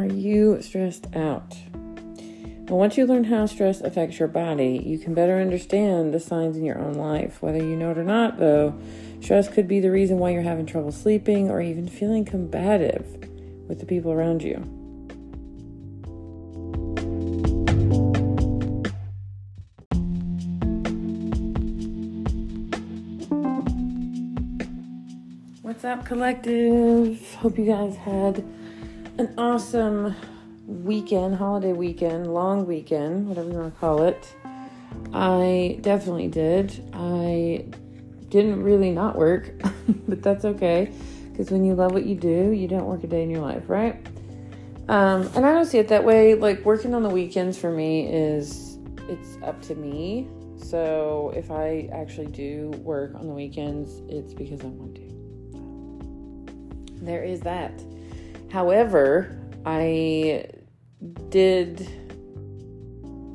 are you stressed out? Well, once you learn how stress affects your body, you can better understand the signs in your own life. Whether you know it or not, though, stress could be the reason why you're having trouble sleeping or even feeling combative with the people around you. What's up, collective? Hope you guys had an awesome weekend, holiday weekend, long weekend, whatever you want to call it. I definitely did. I didn't really not work, but that's okay because when you love what you do, you don't work a day in your life, right? Um, and I don't see it that way. Like working on the weekends for me is it's up to me. So if I actually do work on the weekends, it's because I want to. There is that. However, I did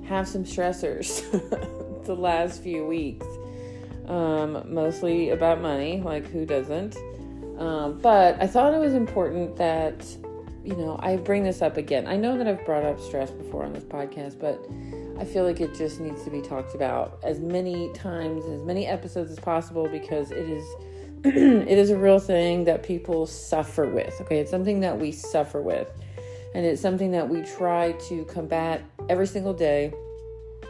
have some stressors the last few weeks. Um, mostly about money, like who doesn't? Um, but I thought it was important that, you know, I bring this up again. I know that I've brought up stress before on this podcast, but I feel like it just needs to be talked about as many times, as many episodes as possible because it is. it is a real thing that people suffer with. Okay, it's something that we suffer with and it's something that we try to combat every single day.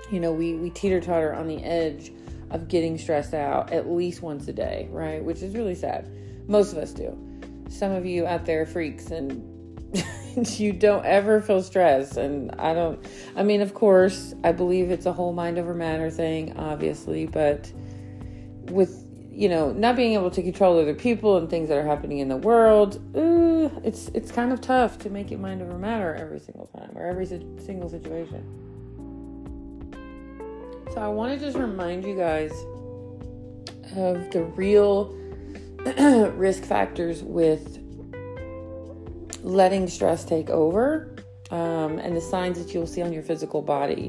You know, we, we teeter totter on the edge of getting stressed out at least once a day, right? Which is really sad. Most of us do. Some of you out there freaks and you don't ever feel stress. And I don't, I mean, of course, I believe it's a whole mind over matter thing, obviously, but with you know, not being able to control other people and things that are happening in the world, uh, it's it's kind of tough to make it mind over matter every single time or every single situation. So I want to just remind you guys of the real risk factors with letting stress take over um, and the signs that you'll see on your physical body.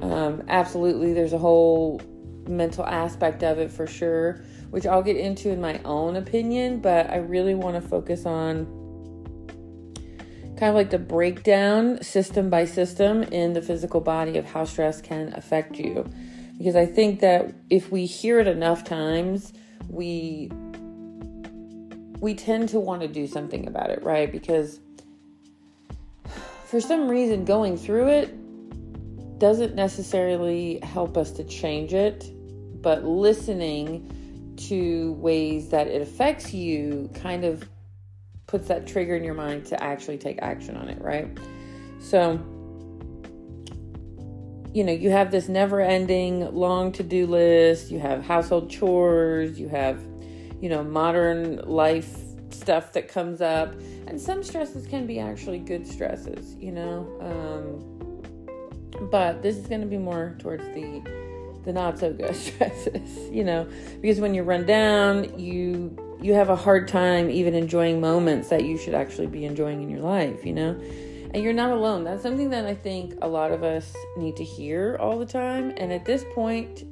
Um, absolutely, there's a whole mental aspect of it for sure, which I'll get into in my own opinion, but I really want to focus on kind of like the breakdown system by system in the physical body of how stress can affect you. Because I think that if we hear it enough times, we we tend to want to do something about it, right? Because for some reason going through it doesn't necessarily help us to change it, but listening to ways that it affects you kind of puts that trigger in your mind to actually take action on it, right? So, you know, you have this never ending long to do list, you have household chores, you have, you know, modern life stuff that comes up, and some stresses can be actually good stresses, you know. Um, but this is going to be more towards the the not so good stresses, you know, because when you run down, you you have a hard time even enjoying moments that you should actually be enjoying in your life, you know? And you're not alone. That's something that I think a lot of us need to hear all the time. And at this point,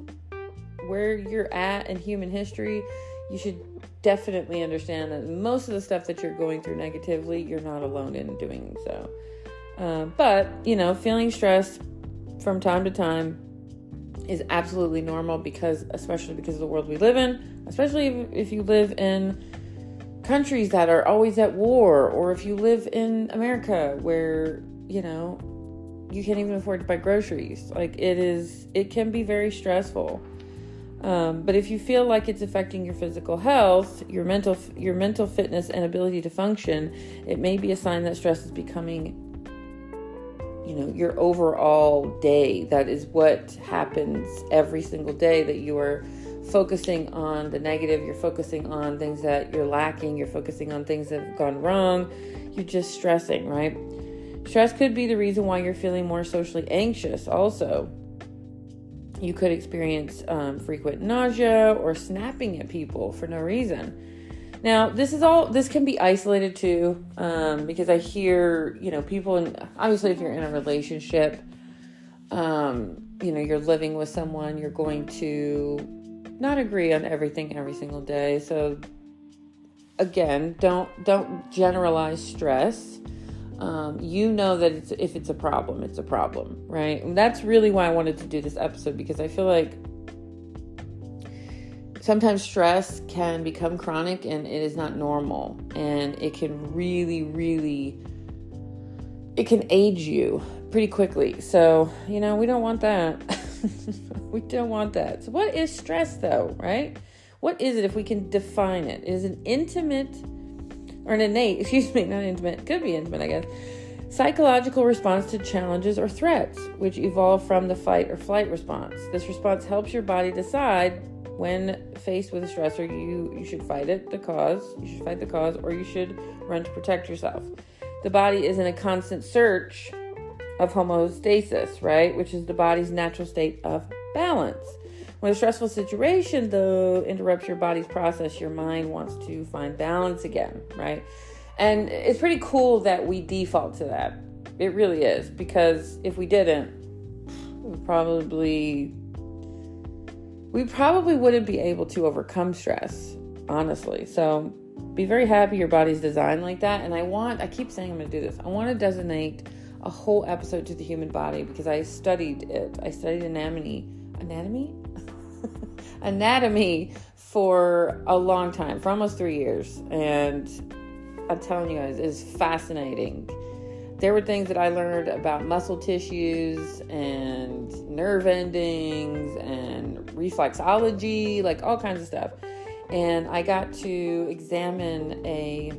where you're at in human history, you should definitely understand that most of the stuff that you're going through negatively, you're not alone in doing so. Uh, but, you know, feeling stressed from time to time is absolutely normal because, especially because of the world we live in, especially if, you live in countries that are always at war, or if you live in America where, you know, you can't even afford to buy groceries. Like it is, it can be very stressful. Um, but if you feel like it's affecting your physical health, your mental, your mental fitness and ability to function, it may be a sign that stress is becoming you know your overall day. That is what happens every single day that you are focusing on the negative you're focusing on things that you're lacking you're focusing on things that have gone wrong. You're just stressing right? Stress could be the reason why you're feeling more socially anxious also. You could experience um, frequent nausea or snapping at people for no reason now, this is all, this can be isolated too, um, because I hear, you know, people, and obviously, if you're in a relationship, um, you know, you're living with someone, you're going to not agree on everything every single day. So, again, don't don't generalize stress. um, you know that it's, if it's a problem, it's a problem, right? And that's really why I wanted to do this episode because I feel like sometimes stress can become chronic and it is not normal. And it can really really it can age you pretty quickly. So you know we don't want that. We don't want that. So what is stress though right? What is it if we can define it? It is an intimate or an innate excuse me not intimate could be intimate i guess psychological response to challenges or threats which evolve from the fight or flight response. This response helps your body decide when faced with a stressor, you, you should fight it, the cause, you should fight the cause, or you should run to protect yourself. The body is in a constant search of homeostasis, right? Which is the body's natural state of balance. When a stressful situation, though, interrupts your body's process, your mind wants to find balance again, right? And it's pretty cool that we default to that. It really is, because if we didn't, we probably we probably wouldn't be able to overcome stress, honestly. So be very happy your body's designed like that. And I want, I keep saying I'm going to do this, I want to designate a whole episode to the human body because I studied it. I studied anatomy, anatomy? anatomy for a long time, for almost three years. And I'm telling you guys, it's fascinating there were things that I learned about muscle tissues and nerve endings and reflexology, like all kinds of stuff. And I got to examine a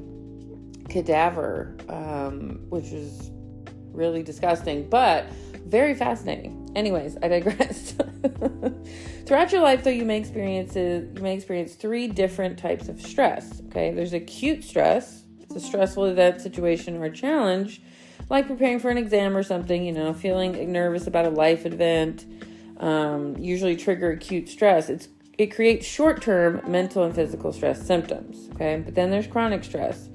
cadaver, um, which was really disgusting, but very fascinating. Anyways, I digress. Throughout your life, though, you may experience you may experience three different types of stress. Okay, there's acute stress. It's a stressful event, situation, or challenge like preparing for an exam or something, you know, feeling nervous about a life event, um, usually trigger acute stress. It's it creates short-term mental and physical stress symptoms. Okay, but then there's chronic stress,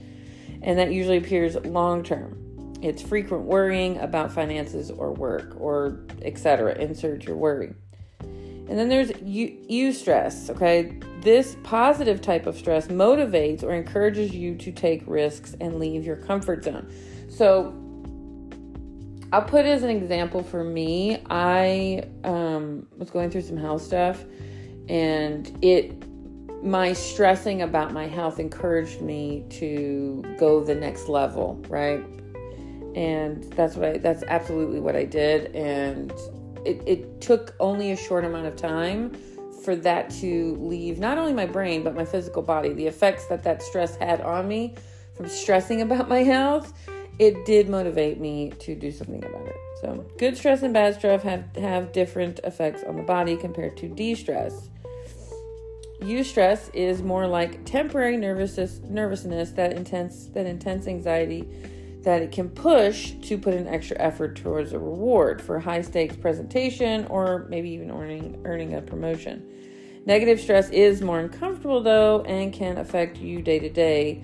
and that usually appears long-term. It's frequent worrying about finances or work or etc. Insert your worry. And then there's eustress, Okay, this positive type of stress motivates or encourages you to take risks and leave your comfort zone. So I'll put as an example for me. I um, was going through some health stuff, and it my stressing about my health encouraged me to go the next level, right? And that's what I that's absolutely what I did. And it, it took only a short amount of time for that to leave not only my brain but my physical body. The effects that that stress had on me from stressing about my health it did motivate me to do something about it. So, good stress and bad stress have, have different effects on the body compared to de stress. Eustress is more like temporary nervousness, nervousness that intense that intense anxiety that it can push to put an extra effort towards a reward for high stakes presentation or maybe even earning earning a promotion. Negative stress is more uncomfortable though and can affect you day to day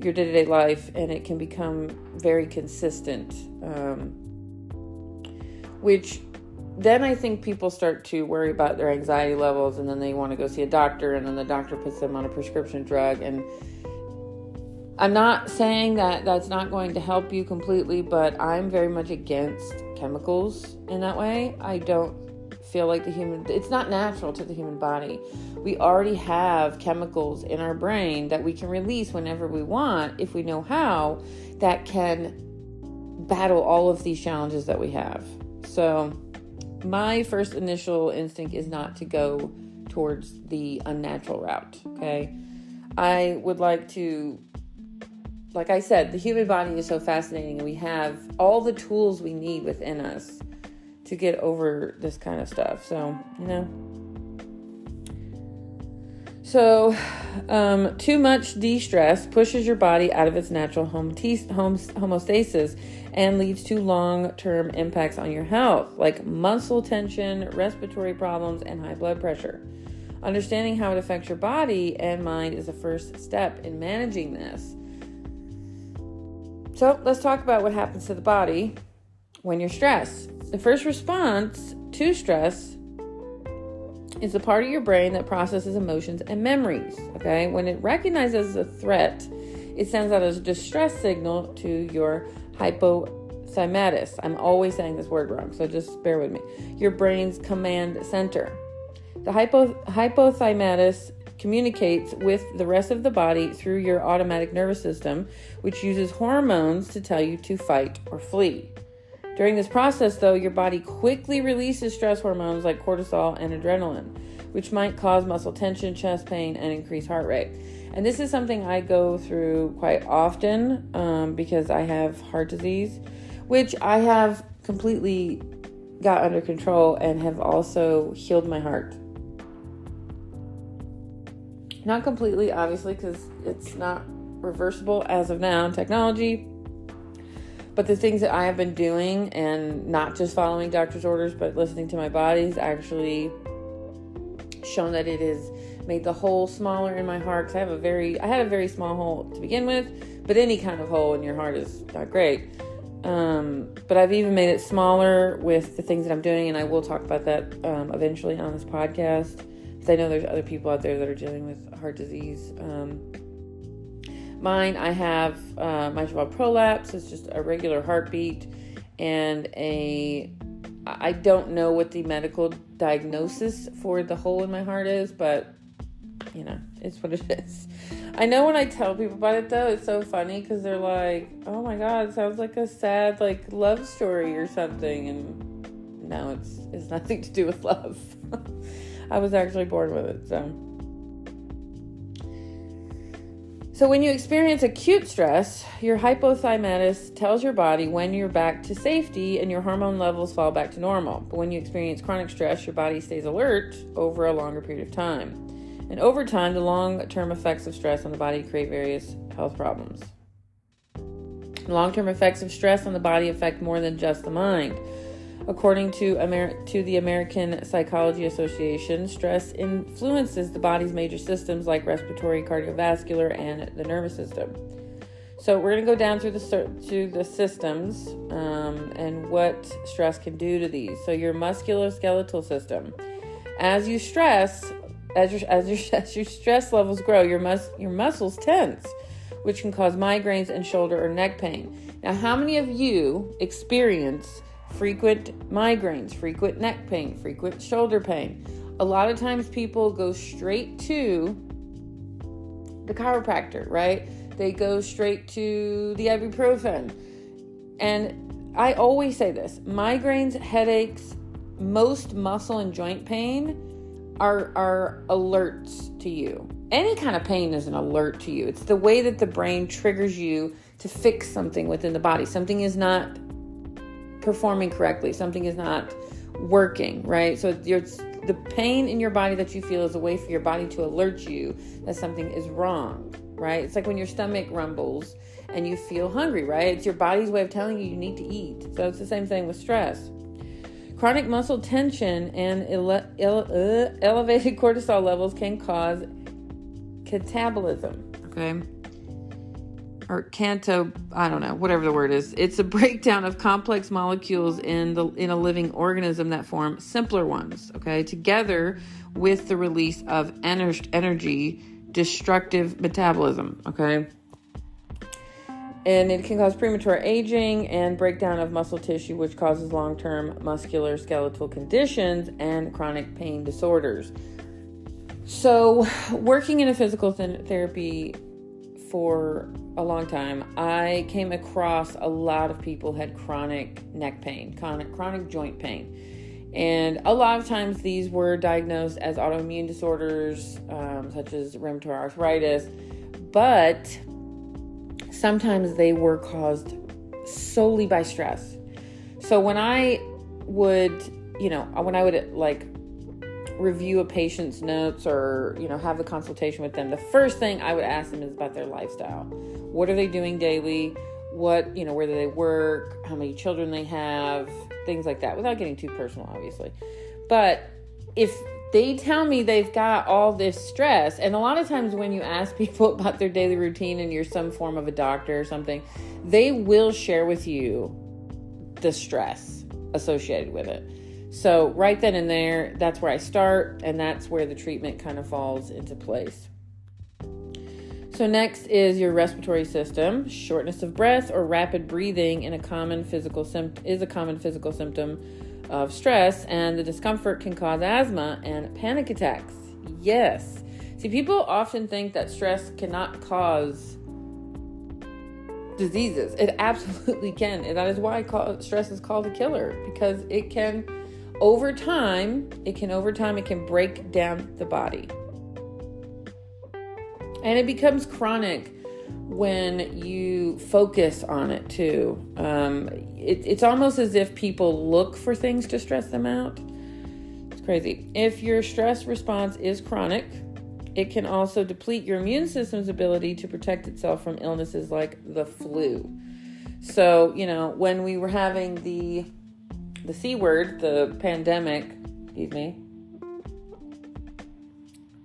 your day to day life, and it can become very consistent. Um, which then I think people start to worry about their anxiety levels, and then they want to go see a doctor, and then the doctor puts them on a prescription drug. And I'm not saying that that's not going to help you completely, but I'm very much against chemicals in that way. I don't feel like the human it's not natural to the human body we already have chemicals in our brain that we can release whenever we want if we know how that can battle all of these challenges that we have so my first initial instinct is not to go towards the unnatural route okay i would like to like i said the human body is so fascinating we have all the tools we need within us to get over this kind of stuff. So, you know. So, um, too much distress pushes your body out of its natural homeostasis and leads to long term impacts on your health, like muscle tension, respiratory problems, and high blood pressure. Understanding how it affects your body and mind is the first step in managing this. So, let's talk about what happens to the body when you're stressed. The first response to stress is the part of your brain that processes emotions and memories. Okay, when it recognizes a threat, it sends out a distress signal to your hypothymatus. I'm always saying this word wrong, so just bear with me. Your brain's command center. The hypo, hypothymatus communicates with the rest of the body through your automatic nervous system, which uses hormones to tell you to fight or flee. During this process, though, your body quickly releases stress hormones like cortisol and adrenaline, which might cause muscle tension, chest pain, and increased heart rate. And this is something I go through quite often um, because I have heart disease, which I have completely got under control and have also healed my heart. Not completely, obviously, because it's not reversible as of now in technology. But the things that I have been doing and not just following doctor's orders, but listening to my body has actually shown that it has made the hole smaller in my heart. Cause I have a very, I had a very small hole to begin with, but any kind of hole in your heart is not great. Um, but I've even made it smaller with the things that I'm doing, and I will talk about that um, eventually on this podcast. Because I know there's other people out there that are dealing with heart disease. Um, mine, I have uh, mitral prolapse. It's just a regular heartbeat, and a I don't know what the medical diagnosis for the hole in my heart is, but you know, it's what it is. I know when I tell people about it though, it's so funny because they're like, "Oh my god, it sounds like a sad like love story or something," and no, it's it's nothing to do with love. I was actually born with it, so. So, when you experience acute stress, your hypothymatus tells your body when you're back to safety and your hormone levels fall back to normal. But when you experience chronic stress, your body stays alert over a longer period of time. And over time, the long term effects of stress on the body create various health problems. Long term effects of stress on the body affect more than just the mind. According to, Amer- to the American Psychology Association, stress influences the body's major systems like respiratory, cardiovascular, and the nervous system. So we're going to go down through the to the systems um, and what stress can do to these. So your musculoskeletal system, as you stress, as your as your as your stress levels grow, your mus your muscles tense, which can cause migraines and shoulder or neck pain. Now, how many of you experience frequent migraines, frequent neck pain, frequent shoulder pain. A lot of times people go straight to the chiropractor, right? They go straight to the ibuprofen. And I always say this migraines, headaches, most muscle and joint pain are, are alerts to you. Any kind of pain is an alert to you. It's the way that the brain triggers you to fix something within the body. Something is not performing correctly, something is not working, right? So it's the pain in your body that you feel is a way for your body to alert you that something is wrong, right? It's like when your stomach rumbles and you feel hungry, right? It's your body's way of telling you you need to eat. So it's the same thing with stress. Chronic muscle tension and ele- ele- uh, elevated cortisol levels can cause catabolism, okay? Or canto i don't know whatever the word is. It's a breakdown of complex molecules in the in a living organism that form simpler ones okay? Together with the release of ener- energy destructive metabolism okay? And it can cause premature aging and breakdown of muscle tissue which causes long-term muscular skeletal conditions and chronic pain disorders. So working in a physical th- therapy for a long time, I came across a lot of people had chronic neck pain, chronic chronic joint pain, and a lot of times these were diagnosed as autoimmune disorders um, such as rheumatoid arthritis, but sometimes they were caused solely by stress. So when I would, you know, when I would like review a patient's notes or you know have a consultation with them the first thing i would ask them is about their lifestyle. What are they doing daily? What you know where do they work? How many children they have? Things like that without getting too personal obviously. But if they tell me they've got all this stress and a lot of times when you ask people about their daily routine and you're some form of a doctor or something they will share with you the stress associated with it so, right then and there, that's where I start, and that's where the treatment kind of falls into place. So, next is your respiratory system. Shortness of breath or rapid breathing in a common physical sim- is a common physical symptom of stress, and the discomfort can cause asthma and panic attacks. Yes. See, people often think that stress cannot cause diseases. It absolutely can. And that is why stress is called a killer because it can, over time, it can, over time, it can break down the body. And it becomes chronic when you focus on it too. Um, it, it's almost as if people look for things to stress them out. It's crazy. If your stress response is chronic, it can also deplete your immune system's ability to protect itself from illnesses like the flu. So, you know, when we were having the the C word, the pandemic, excuse me,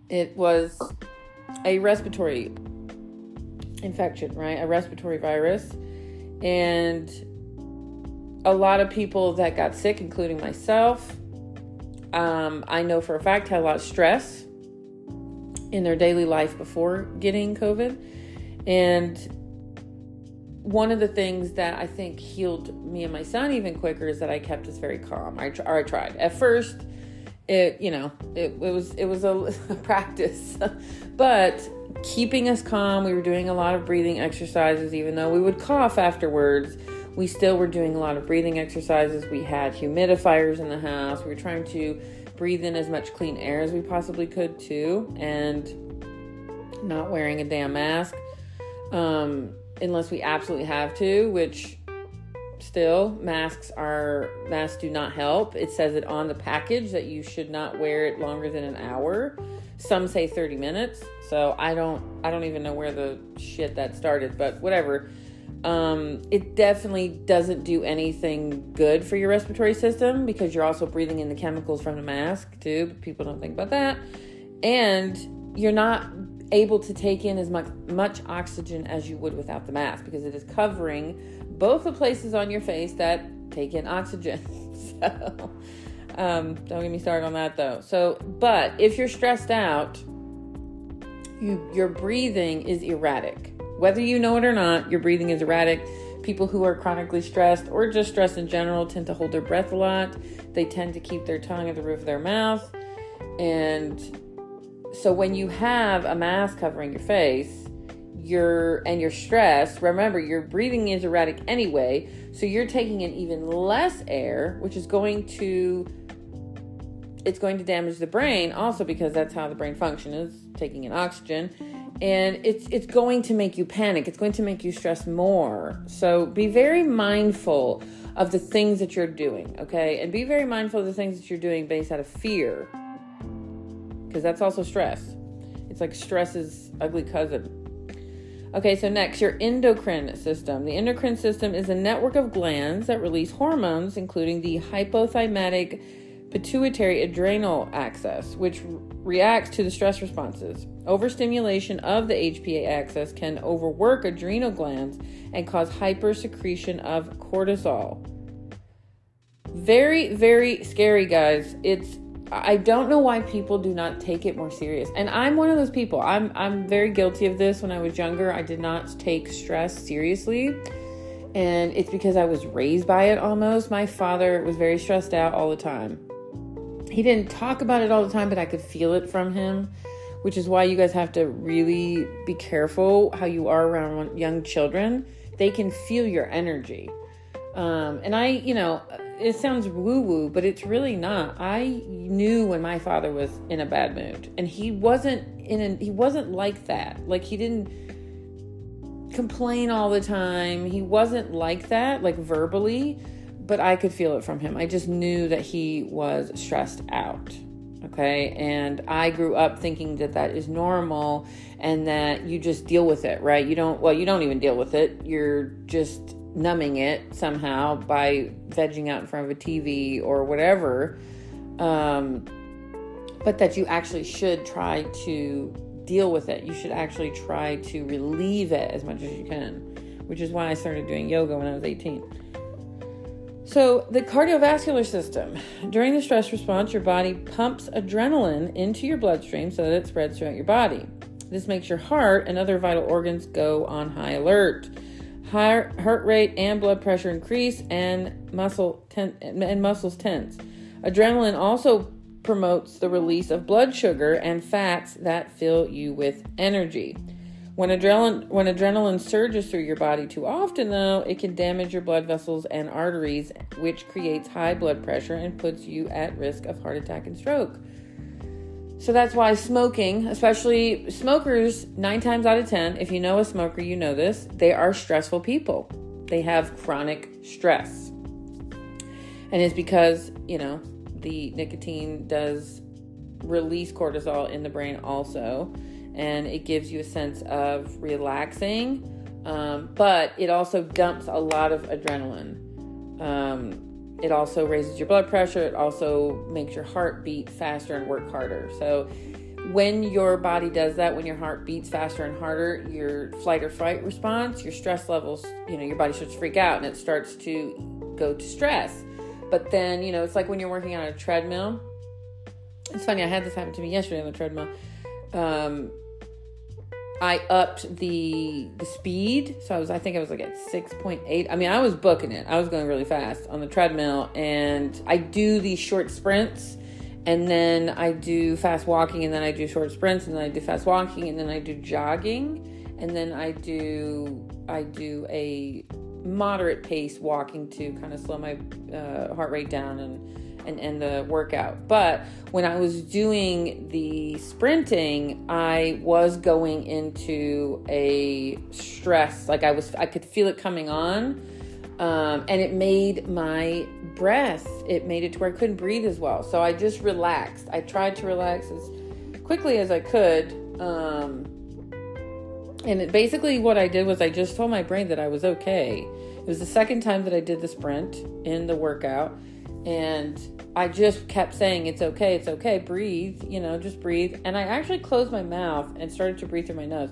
it was a respiratory infection, right? A respiratory virus. And a lot of people that got sick, including myself, um, I know for a fact had a lot of stress in their daily life before getting COVID. And one of the things that I think healed me and my son even quicker is that I kept us very calm. I, I tried. At first, it you know it, it was it was a, a practice. But keeping us calm we were doing a lot of breathing exercises. Even though we would cough afterwards we still were doing a lot of breathing exercises. We had humidifiers in the house. We were trying to breathe in as much clean air as we possibly could too and not wearing a damn mask. Um, unless we absolutely have to which still masks are masks do not help. It says it on the package that you should not wear it longer than an hour. Some say 30 minutes so i don't i don't even know where the shit that started but whatever. Um, it definitely doesn't do anything good for your respiratory system because you're also breathing in the chemicals from the mask too. People don't think about that. And you're not able to take in as much much oxygen as you would without the mask because it is covering both the places on your face that take in oxygen. so, um, don't get me started on that though. So, but if you're stressed out, you your breathing is erratic. Whether you know it or not, your breathing is erratic. People who are chronically stressed or just stressed in general tend to hold their breath a lot. They tend to keep their tongue at the roof of their mouth. And so when you have a mask covering your face, your and you're stressed, remember your breathing is erratic anyway so you're taking in even less air which is going to it's going to damage the brain also because that's how the brain function is taking in oxygen. And it's it's going to make you panic. It's going to make you stress more. So be very mindful of the things that you're doing okay? And be very mindful of the things that you're doing based out of fear because that's also stress it's like stress's ugly cousin Okay, so next, your endocrine system. The endocrine system is a network of glands that release hormones, including the hypothalamic pituitary adrenal axis, which reacts to the stress responses. Overstimulation of the HPA axis can overwork adrenal glands and cause hypersecretion of cortisol. Very, very scary, guys. It's I don't know why people do not take it more serious. And I'm one of those people. I'm I'm very guilty of this when I was younger. I did not take stress seriously. And it's because I was raised by it almost. My father was very stressed out all the time. He didn't talk about it all the time, but I could feel it from him, which is why you guys have to really be careful how you are around young children. They can feel your energy. Um, and I, you know, it sounds woo woo, but it's really not. I knew when my father was in a bad mood, and he wasn't in a, he wasn't like that. Like he didn't complain all the time. He wasn't like that, like verbally, but I could feel it from him. I just knew that he was stressed out. Okay, and I grew up thinking that that is normal and that you just deal with it, right? You don't, well, you don't even deal with it. You're just numbing it somehow by vegging out in front of a TV or whatever. Um, but that you actually should try to deal with it. You should actually try to relieve it as much as you can, which is why I started doing yoga when I was 18. So, the cardiovascular system. During the stress response, your body pumps adrenaline into your bloodstream so that it spreads throughout your body. This makes your heart and other vital organs go on high alert. Heart, rate and blood pressure increase, and muscle ten- and muscles tense. Adrenaline also promotes the release of blood sugar and fats that fill you with energy. When adrenaline when adrenaline surges through your body too often though, it can damage your blood vessels and arteries, which creates high blood pressure and puts you at risk of heart attack and stroke. So that's why smoking, especially smokers, 9 times out of 10, if you know a smoker, you know this, they are stressful people. They have chronic stress. And it's because, you know, the nicotine does release cortisol in the brain also and it gives you a sense of relaxing, um, but it also dumps a lot of adrenaline. Um, it also raises your blood pressure. It also makes your heart beat faster and work harder. So, when your body does that, when your heart beats faster and harder, your flight or fright response, your stress levels, you know, your body starts to freak out and it starts to go to stress. But then, you know, it's like when you're working on a treadmill. It's funny, I had this happen to me yesterday on the treadmill. Um, I upped the the speed. So I was I think I was like at 6.8. I mean, I was booking it. I was going really fast on the treadmill and I do these short sprints and then I do fast walking and then I do short sprints and then I do fast walking and then I do jogging and then I do I do a moderate pace walking to kind of slow my uh, heart rate down and and, and the workout. But when I was doing the sprinting, I was going into a stress. Like I was, I could feel it coming on. Um, and it made my breath, it made it to where I couldn't breathe as well. So I just relaxed. I tried to relax as quickly as I could. Um, and it, basically, what I did was I just told my brain that I was okay. It was the second time that I did the sprint in the workout and I just kept saying, It's okay, it's okay, breathe, you know, just breathe. And I actually closed my mouth and started to breathe through my nose,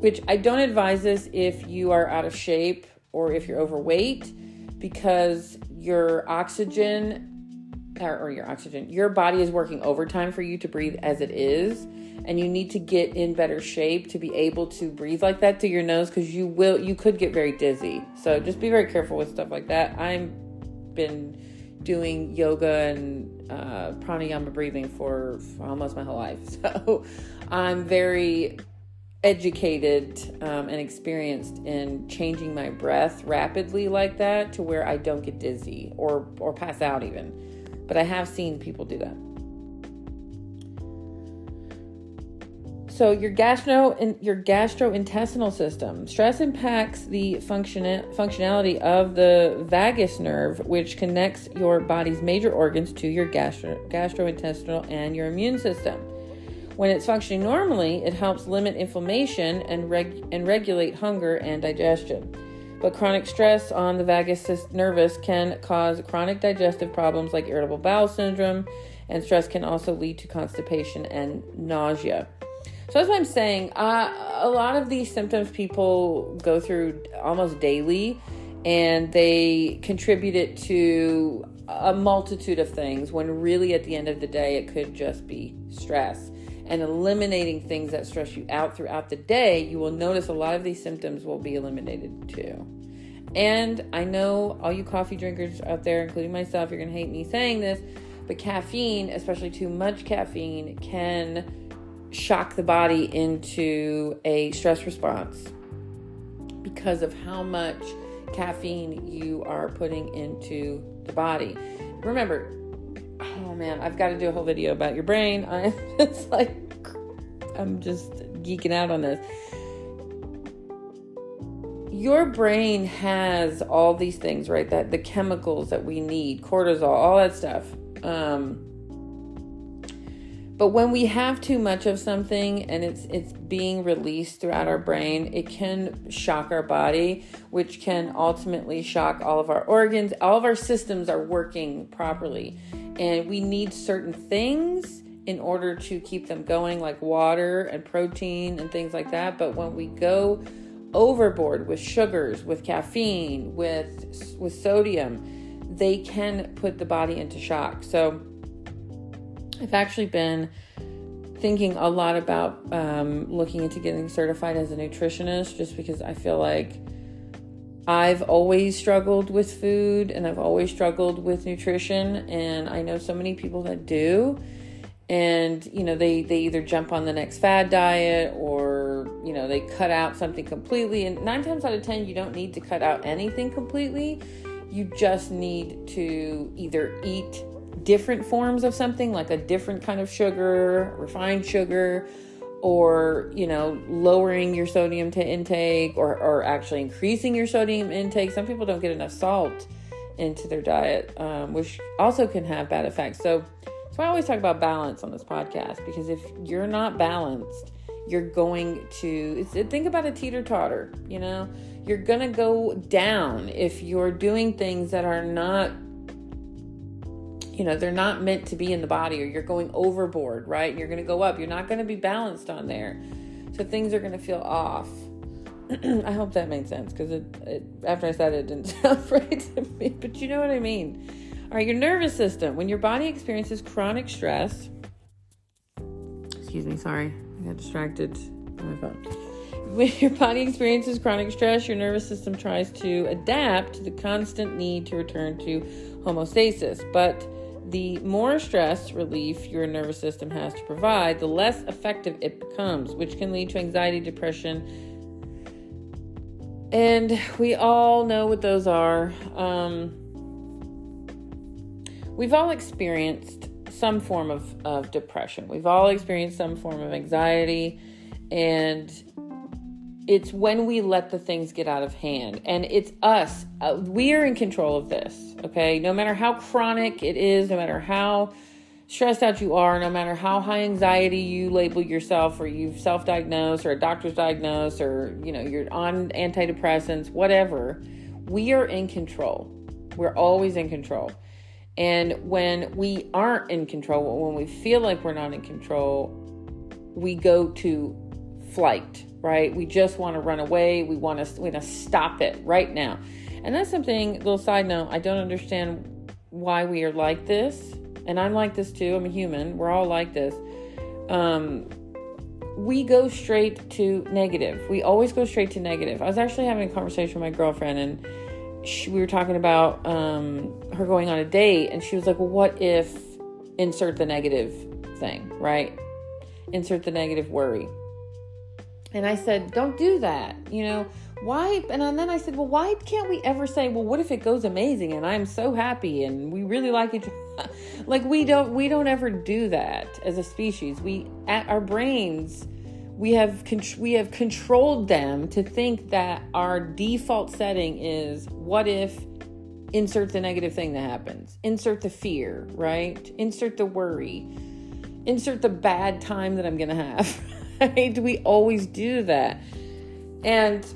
which I don't advise this if you are out of shape or if you're overweight because your oxygen or, your oxygen, your body is working overtime for you to breathe as it is. And you need to get in better shape to be able to breathe like that through your nose because you will, you could get very dizzy. So just be very careful with stuff like that. I'm been doing yoga and uh, pranayama breathing for, for, almost my whole life. So I'm very educated um, and experienced in changing my breath rapidly like that to where I don't get dizzy or or pass out even. But I have seen people do that. So your gastro and your gastrointestinal system. Stress impacts the function functionality of the vagus nerve, which connects your body's major organs to your gastro, gastrointestinal and your immune system. When it's functioning normally, it helps limit inflammation and, reg, and regulate hunger and digestion. But chronic stress on the vagus nervus can cause chronic digestive problems like irritable bowel syndrome, and stress can also lead to constipation and nausea. So that's what I'm saying. Uh, a lot of these symptoms people go through almost daily, and they contribute it to a multitude of things. When really, at the end of the day, it could just be stress. And eliminating things that stress you out throughout the day, you will notice a lot of these symptoms will be eliminated too. And I know all you coffee drinkers out there, including myself, you're going to hate me saying this, but caffeine, especially too much caffeine, can shock the body into a stress response because of how much caffeine you are putting into the body. Remember, oh man, I've got to do a whole video about your brain. I'm just like, I'm just geeking out on this. Your brain has all these things, right? That the chemicals that we need, cortisol, all that stuff. Um, but when we have too much of something and it's it's being released throughout our brain, it can shock our body, which can ultimately shock all of our organs. All of our systems are working properly. And we need certain things in order to keep them going like water and protein and things like that. But when we go overboard with sugars, with caffeine, with with sodium, they can put the body into shock. So I've actually been thinking a lot about um, looking into getting certified as a nutritionist just because I feel like I've always struggled with food and I've always struggled with nutrition and I know so many people that do. And you know they they either jump on the next fad diet or you know they cut out something completely. And 9 times out of 10 you don't need to cut out anything completely. You just need to either eat different forms of something like a different kind of sugar refined sugar or you know lowering your sodium to intake or, or actually increasing your sodium intake. Some people don't get enough salt into their diet um, which also can have bad effects. So so i always talk about balance on this podcast because if you're not balanced you're going to think about a teeter-totter you know? You're gonna go down if you're doing things that are not you know they're not meant to be in the body or you're going overboard right? You're going to go up. You're not going to be balanced on there. So things are going to feel off. I hope that made sense because it, it, after i said it, it didn't sound right to me but you know what i mean. All right your nervous system. When your body experiences chronic stress excuse me sorry i got distracted on my phone. When your body experiences chronic stress, your nervous system tries to adapt to the constant need to return to homeostasis. But the more stress relief your nervous system has to provide, the less effective it becomes, which can lead to anxiety, depression. And we all know what those are. Um, we've all experienced some form of, of depression, we've all experienced some form of anxiety, and it's when we let the things get out of hand. And it's us. Uh, we are in control of this, okay? No matter how chronic it is, no matter how stressed out you are, no matter how high anxiety you label yourself or you've self-diagnosed or a doctor's diagnosed or, you know, you're on antidepressants, whatever, we are in control. We're always in control. And when we aren't in control, when we feel like we're not in control, we go to flight right? We just want to run away. We want to we want to stop it right now. And that's something, little side note, I don't understand why we are like this. And I'm like this too. I'm a human. We're all like this. Um, we go straight to negative. We always go straight to negative. I was actually having a conversation with my girlfriend, and she, we were talking about um, her going on a date, and she was like, "Well, what if insert the negative thing, right? Insert the negative worry." And I said, don't do that. You know, why? And then I said, well, why can't we ever say, well, what if it goes amazing and I'm so happy and we really like each other? like we don't, we don't ever do that as a species. We, at our brains, we have we have controlled them to think that our default setting is what if insert the negative thing that happens insert the fear right insert the worry insert the bad time that i'm gonna have right? We always do that. And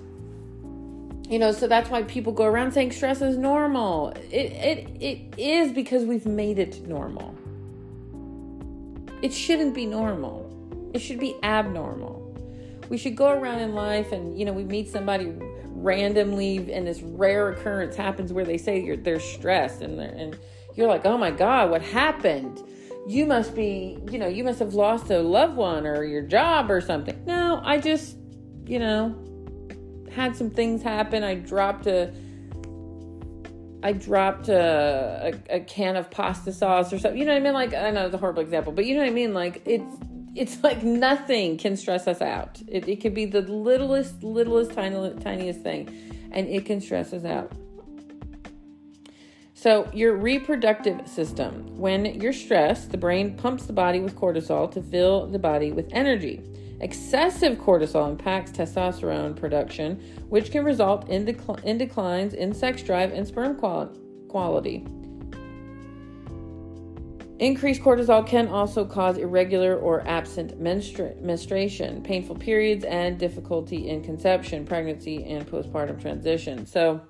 you know, so that's why people go around saying stress is normal. It it it is because we've made it normal. It shouldn't be normal. It should be abnormal. We should go around in life and you know, we meet somebody randomly and this rare occurrence happens where they say you're they're stressed and they're and you're like, "Oh my god, what happened?" You must be, you know, you must have lost a loved one or your job or something. No, I just, you know, had some things happen. I dropped a I dropped a, a, a, can of pasta sauce or something. You know what I mean? Like I know it's a horrible example, but you know what I mean? Like it's it's like nothing can stress us out. It, it could be the littlest, littlest, tiny, tiniest thing, and it can stress us out. So, your reproductive system. When you're stressed, the brain pumps the body with cortisol to fill the body with energy. Excessive cortisol impacts testosterone production, which can result in, decl- in declines in sex drive and sperm quali- quality. Increased cortisol can also cause irregular or absent menstru- menstruation, painful periods, and difficulty in conception, pregnancy, and postpartum transition. So,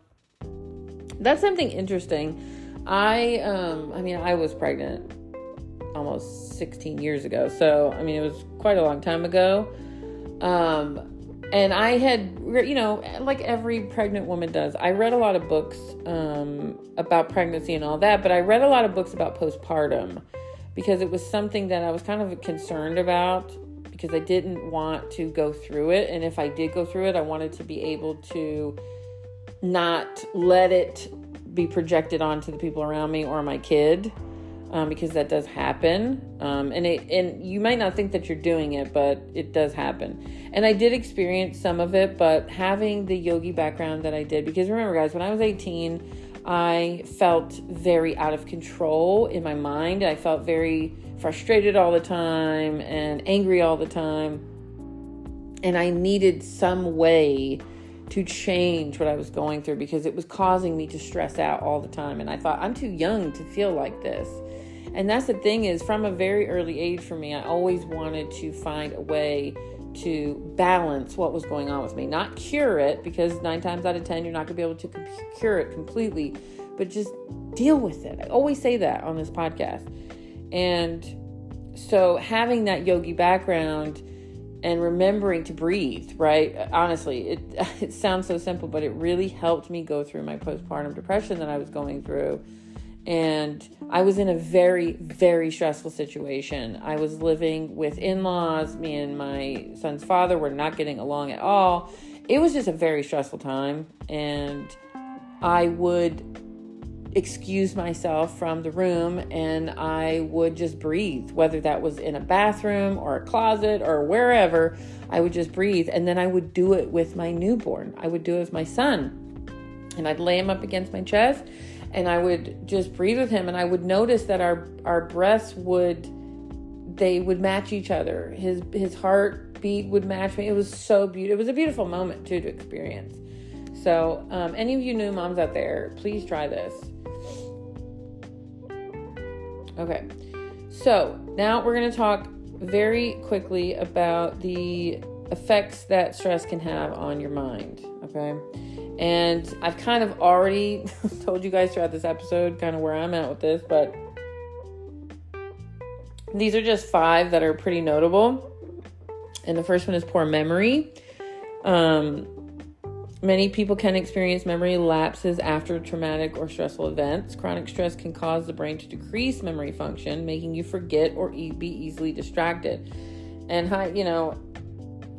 that's something interesting. I um I mean I was pregnant almost 16 years ago. So, I mean it was quite a long time ago. Um and I had you know, like every pregnant woman does. I read a lot of books um about pregnancy and all that, but I read a lot of books about postpartum because it was something that I was kind of concerned about because I didn't want to go through it. And if I did go through it, I wanted to be able to not let it be projected onto the people around me or my kid. Um, because that does happen, um, and it and you might not think that you're doing it, but it does happen. And I did experience some of it, but having the yogi background that I did, because remember, guys, when I was 18, I felt very out of control in my mind. I felt very frustrated all the time and angry all the time. And I needed some way to change what I was going through because it was causing me to stress out all the time. And I thought, I'm too young to feel like this. And that's the thing is, from a very early age for me, I always wanted to find a way to balance what was going on with me. Not cure it, because nine times out of ten, you're not going to be able to cure it completely, but just deal with it. I always say that on this podcast. And so having that yogi background and remembering to breathe, right? Honestly, it it sounds so simple, but it really helped me go through my postpartum depression that I was going through. And I was in a very, very stressful situation. I was living with in laws. Me and my son's father were not getting along at all. It was just a very stressful time. And I would excuse myself from the room and I would just breathe, whether that was in a bathroom or a closet or wherever. I would just breathe. And then I would do it with my newborn. I would do it with my son. And I'd lay him up against my chest and I would just breathe with him. And I would notice that our, our breaths would, they would match each other. His, his heartbeat would match me. It was so beautiful. It was a beautiful moment too to experience. So, um, any of you new moms out there, please try this. Okay, so now we're going to talk very quickly about the effects that stress can have on your mind. Okay, and I've kind of already told you guys throughout this episode kind of where I'm at with this, but these are just five that are pretty notable. And the first one is poor memory. Um, Many people can experience memory lapses after traumatic or stressful events. Chronic stress can cause the brain to decrease memory function, making you forget or e- be easily distracted. And hi, you know,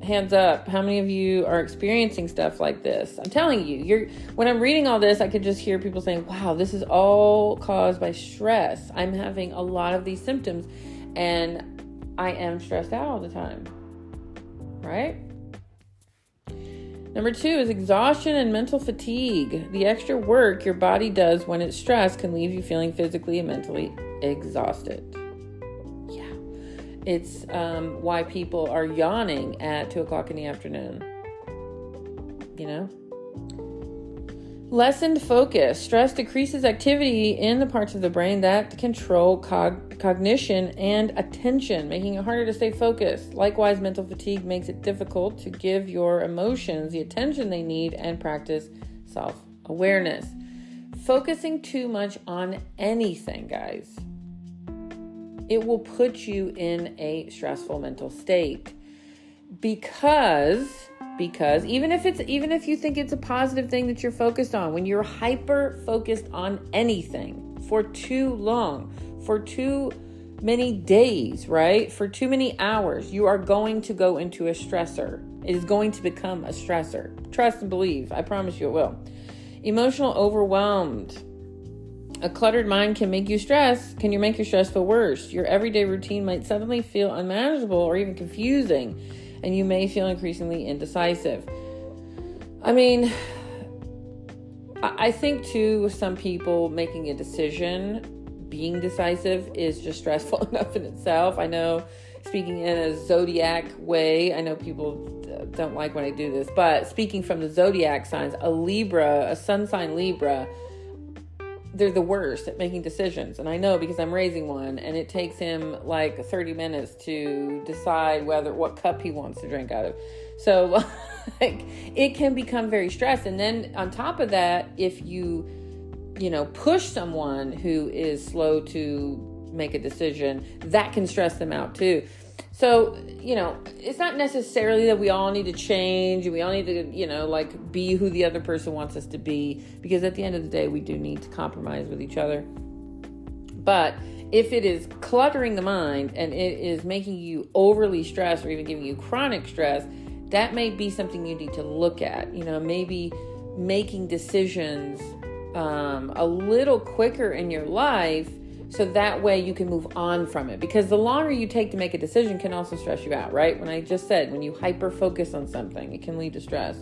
hands up, how many of you are experiencing stuff like this? I'm telling you, you're when I'm reading all this, I could just hear people saying, "Wow, this is all caused by stress. I'm having a lot of these symptoms and I am stressed out all the time." Right? Number two is exhaustion and mental fatigue. The extra work your body does when it's stressed can leave you feeling physically and mentally exhausted. Yeah. It's um, why people are yawning at 2 o'clock in the afternoon. You know? Lessened focus. Stress decreases activity in the parts of the brain that control cog- cognition and attention, making it harder to stay focused. Likewise, mental fatigue makes it difficult to give your emotions the attention they need and practice self awareness. Focusing too much on anything, guys, it will put you in a stressful mental state because because even if it's even if you think it's a positive thing that you're focused on when you're hyper focused on anything for too long for too many days right? For too many hours you are going to go into a stressor. It is going to become a stressor. Trust and believe. I promise you it will. Emotional overwhelmed. A cluttered mind can make you stress. Can you make your stress feel worse? Your everyday routine might suddenly feel unmanageable or even confusing and you may feel increasingly indecisive. I mean, I think too, some people making a decision, being decisive is just stressful enough in itself. I know, speaking in a zodiac way, I know people don't like when I do this, but speaking from the zodiac signs, a Libra, a sun sign Libra, they're the worst at making decisions. And I know because I'm raising one and it takes him like 30 minutes to decide whether what cup he wants to drink out of. So like it can become very stressed. And then on top of that, if you you know, push someone who is slow to make a decision, that can stress them out too. So, you know, it's not necessarily that we all need to change and we all need to, you know, like be who the other person wants us to be because at the end of the day, we do need to compromise with each other. But if it is cluttering the mind and it is making you overly stressed or even giving you chronic stress, that may be something you need to look at. You know, maybe making decisions um, a little quicker in your life so that way you can move on from it. Because the longer you take to make a decision can also stress you out right? When i just said when you hyper focus on something it can lead to stress.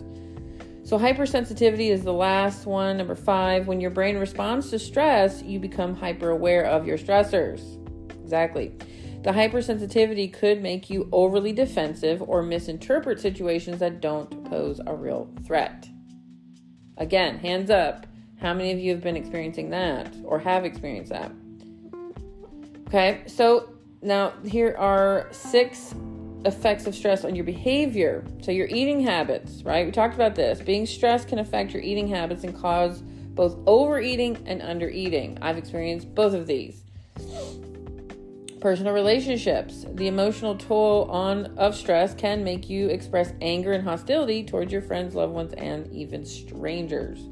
So hypersensitivity is the last one. Number five when your brain responds to stress you become hyper aware of your stressors. Exactly. The hypersensitivity could make you overly defensive or misinterpret situations that don't pose a real threat. Again hands up. How many of you have been experiencing that or have experienced that Okay, so now here are six effects of stress on your behavior. So, your eating habits, right? We talked about this. Being stressed can affect your eating habits and cause both overeating and undereating. I've experienced both of these. Personal relationships. The emotional toll on of stress can make you express anger and hostility towards your friends, loved ones, and even strangers.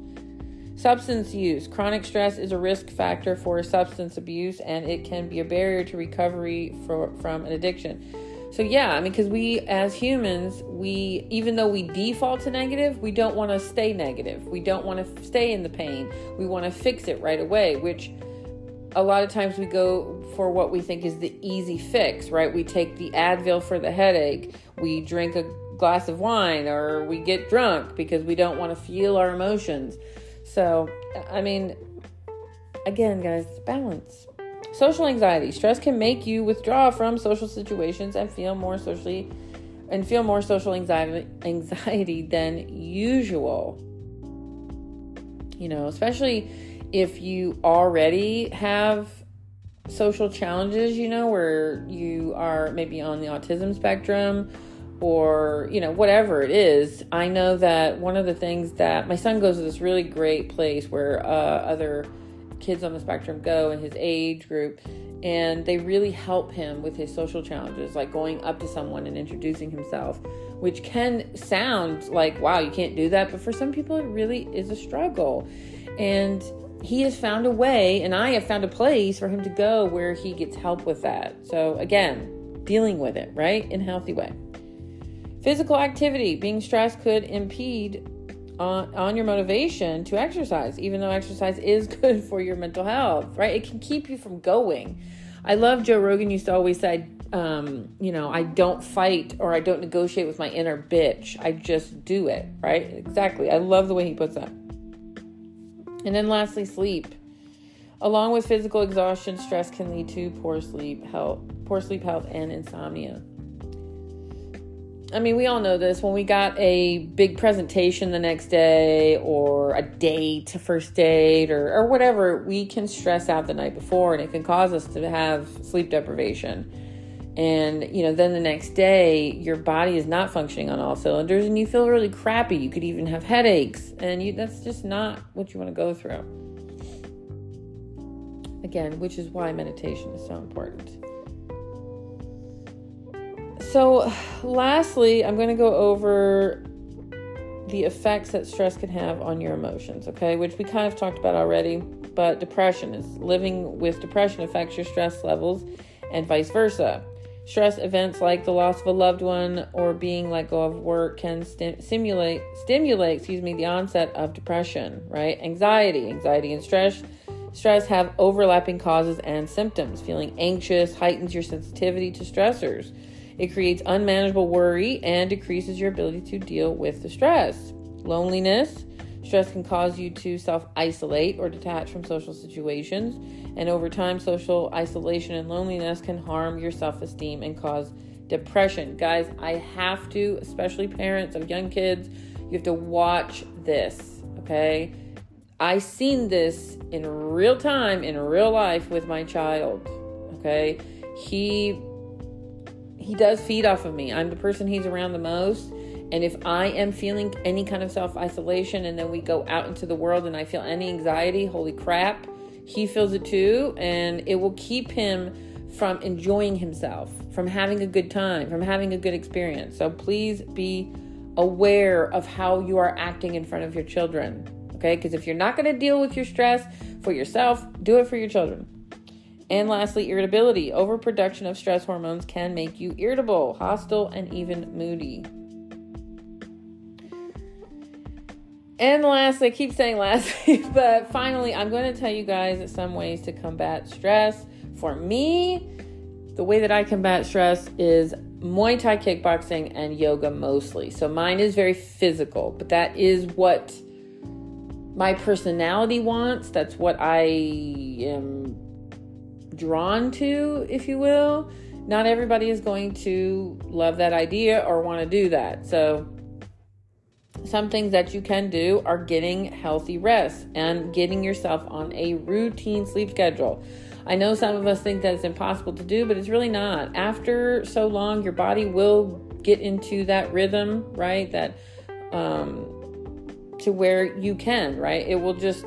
Substance use. Chronic stress is a risk factor for substance abuse and it can be a barrier to recovery for, from an addiction. So, yeah, I mean, because we as humans, we, even though we default to negative, we don't want to stay negative. We don't want to stay in the pain. We want to fix it right away, which a lot of times we go for what we think is the easy fix, right? We take the Advil for the headache, we drink a glass of wine, or we get drunk because we don't want to feel our emotions. So, I mean, again, guys, balance. Social anxiety. Stress can make you withdraw from social situations and feel more socially and feel more social anxiety anxiety than usual. You know, especially if you already have social challenges, you know, where you are maybe on the autism spectrum or you know whatever it is i know that one of the things that my son goes to this really great place where uh, other kids on the spectrum go in his age group and they really help him with his social challenges like going up to someone and introducing himself which can sound like wow you can't do that but for some people it really is a struggle. And he has found a way and i have found a place for him to go where he gets help with that. So again dealing with it right in a healthy way Physical activity, being stressed could impede on, on your motivation to exercise, even though exercise is good for your mental health, right? It can keep you from going. I love Joe Rogan used to always say, um, you know, I don't fight or I don't negotiate with my inner bitch. I just do it, right? Exactly. I love the way he puts that. And then lastly, sleep. Along with physical exhaustion, stress can lead to poor sleep health, poor sleep health and insomnia. I mean, we all know this. When we got a big presentation the next day, or a date, a first date, or, or whatever, we can stress out the night before and it can cause us to have sleep deprivation. And, you know, then the next day, your body is not functioning on all cylinders and you feel really crappy. You could even have headaches, and you, that's just not what you want to go through. Again, which is why meditation is so important. So, lastly, I'm going to go over the effects that stress can have on your emotions, okay? Which we kind of talked about already, but depression is living with depression affects your stress levels and vice versa. Stress events like the loss of a loved one or being let go of work can st- stimulate stimulate, excuse me, the onset of depression, right? Anxiety, anxiety and stress stress have overlapping causes and symptoms. Feeling anxious heightens your sensitivity to stressors it creates unmanageable worry and decreases your ability to deal with the stress. Loneliness. Stress can cause you to self isolate or detach from social situations. And over time, social isolation and loneliness can harm your self esteem and cause depression. Guys, I have to, especially parents of young kids, you have to watch this, okay? I seen this in real time, in real life with my child, okay? He he does feed off of me. I'm the person he's around the most. And if I am feeling any kind of self isolation and then we go out into the world and I feel any anxiety, holy crap, he feels it too. And it will keep him from enjoying himself, from having a good time, from having a good experience. So please be aware of how you are acting in front of your children. Okay? Because if you're not going to deal with your stress for yourself, do it for your children. And lastly, irritability. Overproduction of stress hormones can make you irritable, hostile, and even moody. And last, I keep saying lastly, but finally, I'm going to tell you guys some ways to combat stress. For me, the way that I combat stress is Muay Thai kickboxing and yoga mostly. So mine is very physical, but that is what my personality wants. That's what I am drawn to, if you will. Not everybody is going to love that idea or want to do that. So some things that you can do are getting healthy rest and getting yourself on a routine sleep schedule. I know some of us think that it's impossible to do, but it's really not. After so long, your body will get into that rhythm, right? That um, to where you can, right? It will just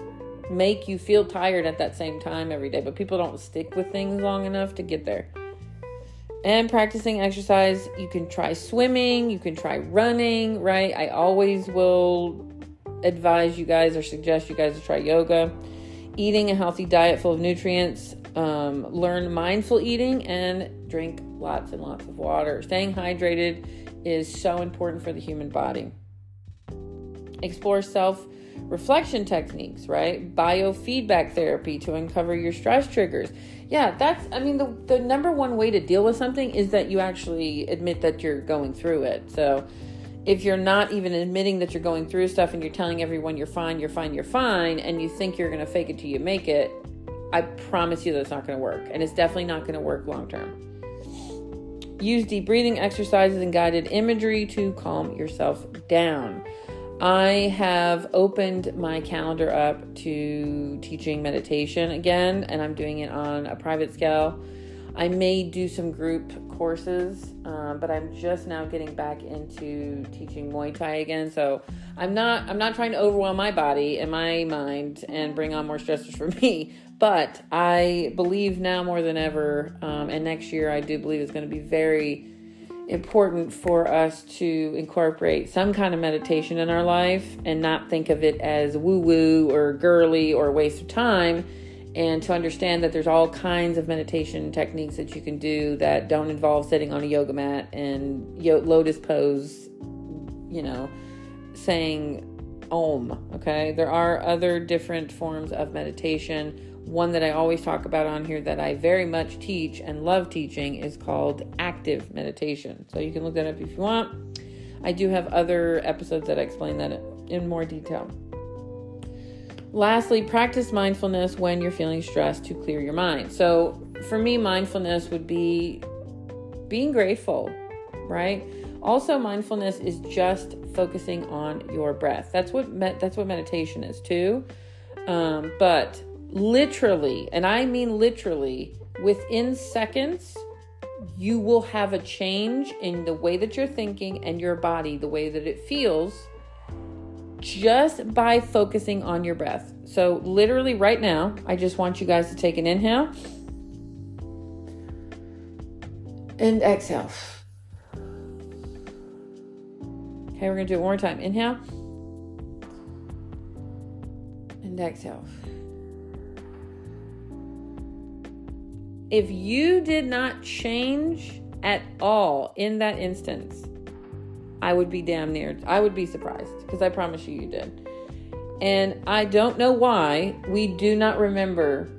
make you feel tired at that same time every day, but people don't stick with things long enough to get there. And practicing exercise, you can try swimming, you can try running, right? I always will advise you guys or suggest you guys to try yoga. Eating a healthy diet full of nutrients, um, learn mindful eating, and drink lots and lots of water. Staying hydrated is so important for the human body. Explore self reflection techniques, right? Biofeedback therapy to uncover your stress triggers. Yeah, that's, I mean, the, the number one way to deal with something is that you actually admit that you're going through it. So if you're not even admitting that you're going through stuff and you're telling everyone you're fine, you're fine, you're fine, and you think you're going to fake it till you make it, I promise you that's not going to work. And it's definitely not going to work long term. Use deep breathing exercises and guided imagery to calm yourself down. I have opened my calendar up to teaching meditation again, and I'm doing it on a private scale. I may do some group courses, um, but I'm just now getting back into teaching Muay Thai again. So I'm not I'm not trying to overwhelm my body and my mind and bring on more stressors for me. But I believe now more than ever, um, and next year I do believe it's going to be very important for us to incorporate some kind of meditation in our life and not think of it as woo woo or girly or waste of time. And to understand that there's all kinds of meditation techniques that you can do that don't involve sitting on a yoga mat and lotus pose, you know, saying om. Okay. There are other different forms of meditation one that I always talk about on here that I very much teach and love teaching is called active meditation. So you can look that up if you want. I do have other episodes that explain that in more detail. Lastly, practice mindfulness when you're feeling stressed to clear your mind. So for me, mindfulness would be being grateful, right? Also, mindfulness is just focusing on your breath. That's what me- that's what meditation is too. Um, but literally, and I mean literally, within seconds, you will have a change in the way that you're thinking and your body, the way that it feels, just by focusing on your breath. So, literally, right now, I just want you guys to take an inhale and exhale. Okay, we're gonna do it one more time. Inhale and exhale. If you did not change at all in that instance, I would be damn near, I would be surprised because I promise you, you did. And I don't know why we do not remember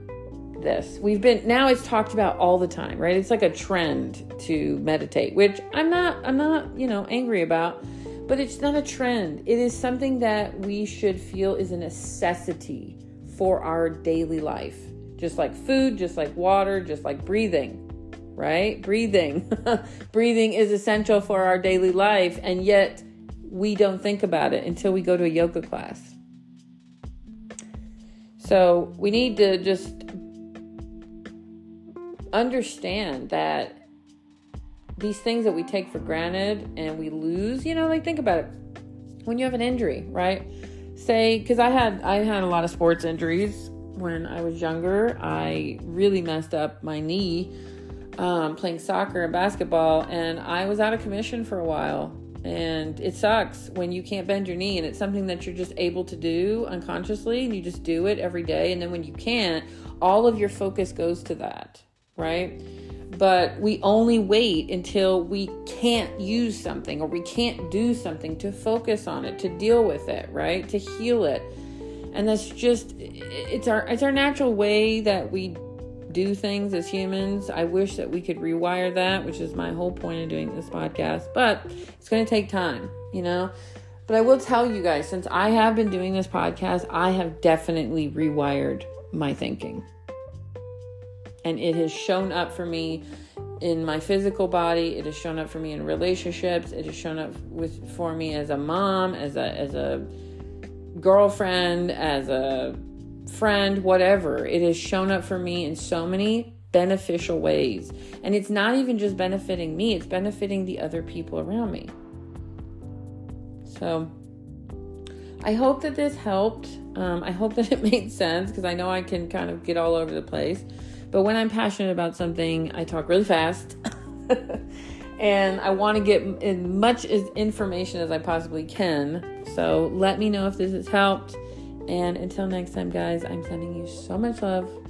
this. We've been now it's talked about all the time, right? It's like a trend to meditate, which I'm not I'm not, you know, angry about, but it's not a trend. It is something that we should feel is a necessity for our daily life just like food, just like water, just like breathing, right? Breathing. breathing is essential for our daily life, and yet we don't think about it until we go to a yoga class. So we need to just understand that these things that we take for granted and we lose, you know, like think about it. When you have an injury, right? Say, because I had I had a lot of sports injuries when I was younger. I really messed up my knee um, playing soccer and basketball, and I was out of commission for a while. And it sucks when you can't bend your knee and it's something that you're just able to do unconsciously and you just do it every day. And then when you can't, all of your focus goes to that, right? But we only wait until we can't use something or we can't do something to focus on it, to deal with it, right? To heal it. And that's just it's our it's our natural way that we do things as humans. I wish that we could rewire that, which is my whole point of doing this podcast, but it's going to take time, you know? But I will tell you guys, since I have been doing this podcast, I have definitely rewired my thinking. And it has shown up for me in my physical body, it has shown up for me in relationships, it has shown up with for me as a mom, as a as a girlfriend, as a friend, whatever. It has shown up for me in so many beneficial ways. And it's not even just benefiting me, it's benefiting the other people around me. So I hope that this helped. Um, I hope that it made sense because I know I can kind of get all over the place. But when I'm passionate about something, I talk really fast. and I want to get as much as information as I possibly can. So let me know if this has helped. And until next time, guys, I'm sending you so much love.